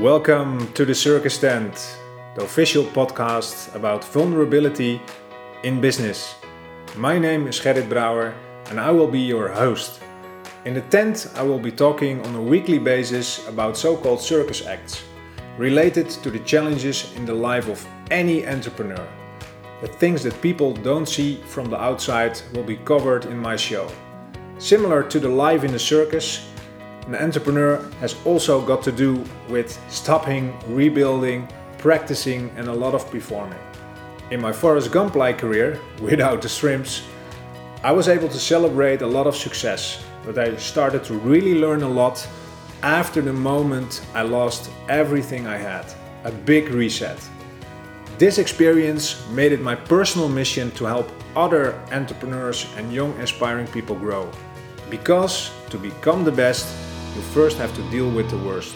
Welcome to the Circus Tent, the official podcast about vulnerability in business. My name is Gerrit Brouwer and I will be your host. In the tent, I will be talking on a weekly basis about so called circus acts related to the challenges in the life of any entrepreneur. The things that people don't see from the outside will be covered in my show. Similar to the life in the circus, an entrepreneur has also got to do with stopping, rebuilding, practicing, and a lot of performing. In my Forrest Gump like career, without the shrimps, I was able to celebrate a lot of success, but I started to really learn a lot after the moment I lost everything I had a big reset. This experience made it my personal mission to help other entrepreneurs and young aspiring people grow. Because to become the best, you first have to deal with the worst.